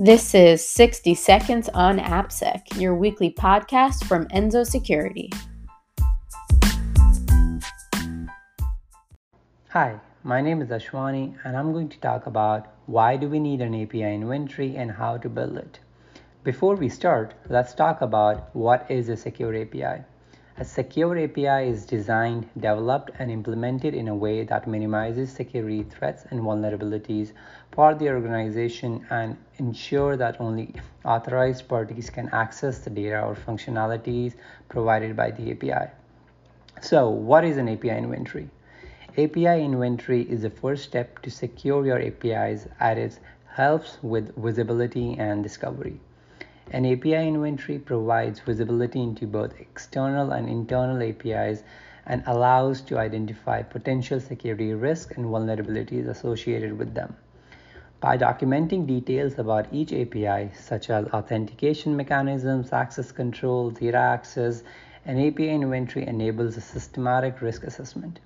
This is 60 Seconds on AppSec, your weekly podcast from Enso Security. Hi, my name is Ashwani and I'm going to talk about why do we need an API inventory and how to build it. Before we start, let's talk about what is a secure API. A secure API is designed, developed, and implemented in a way that minimizes security threats and vulnerabilities for the organization and ensure that only authorized parties can access the data or functionalities provided by the API. So, what is an API inventory? API inventory is the first step to secure your APIs as it helps with visibility and discovery. An API inventory provides visibility into both external and internal APIs and allows to identify potential security risks and vulnerabilities associated with them. By documenting details about each API, such as authentication mechanisms, access control, data access, an API inventory enables a systematic risk assessment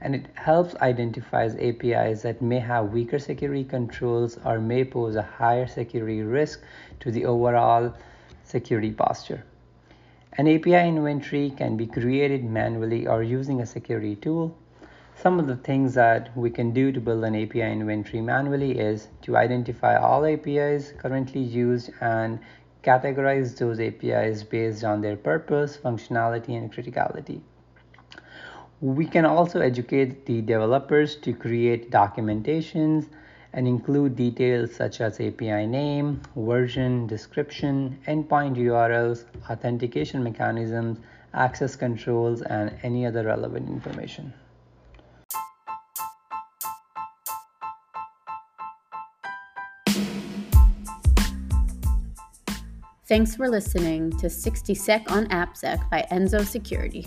and it helps identifies APIs that may have weaker security controls or may pose a higher security risk to the overall security posture. An API inventory can be created manually or using a security tool. Some of the things that we can do to build an API inventory manually is to identify all APIs currently used and categorize those APIs based on their purpose, functionality, and criticality. We can also educate the developers to create documentations and include details such as API name, version, description, endpoint URLs, authentication mechanisms, access controls, and any other relevant information. Thanks for listening to 60 Sec on AppSec by Enso Security.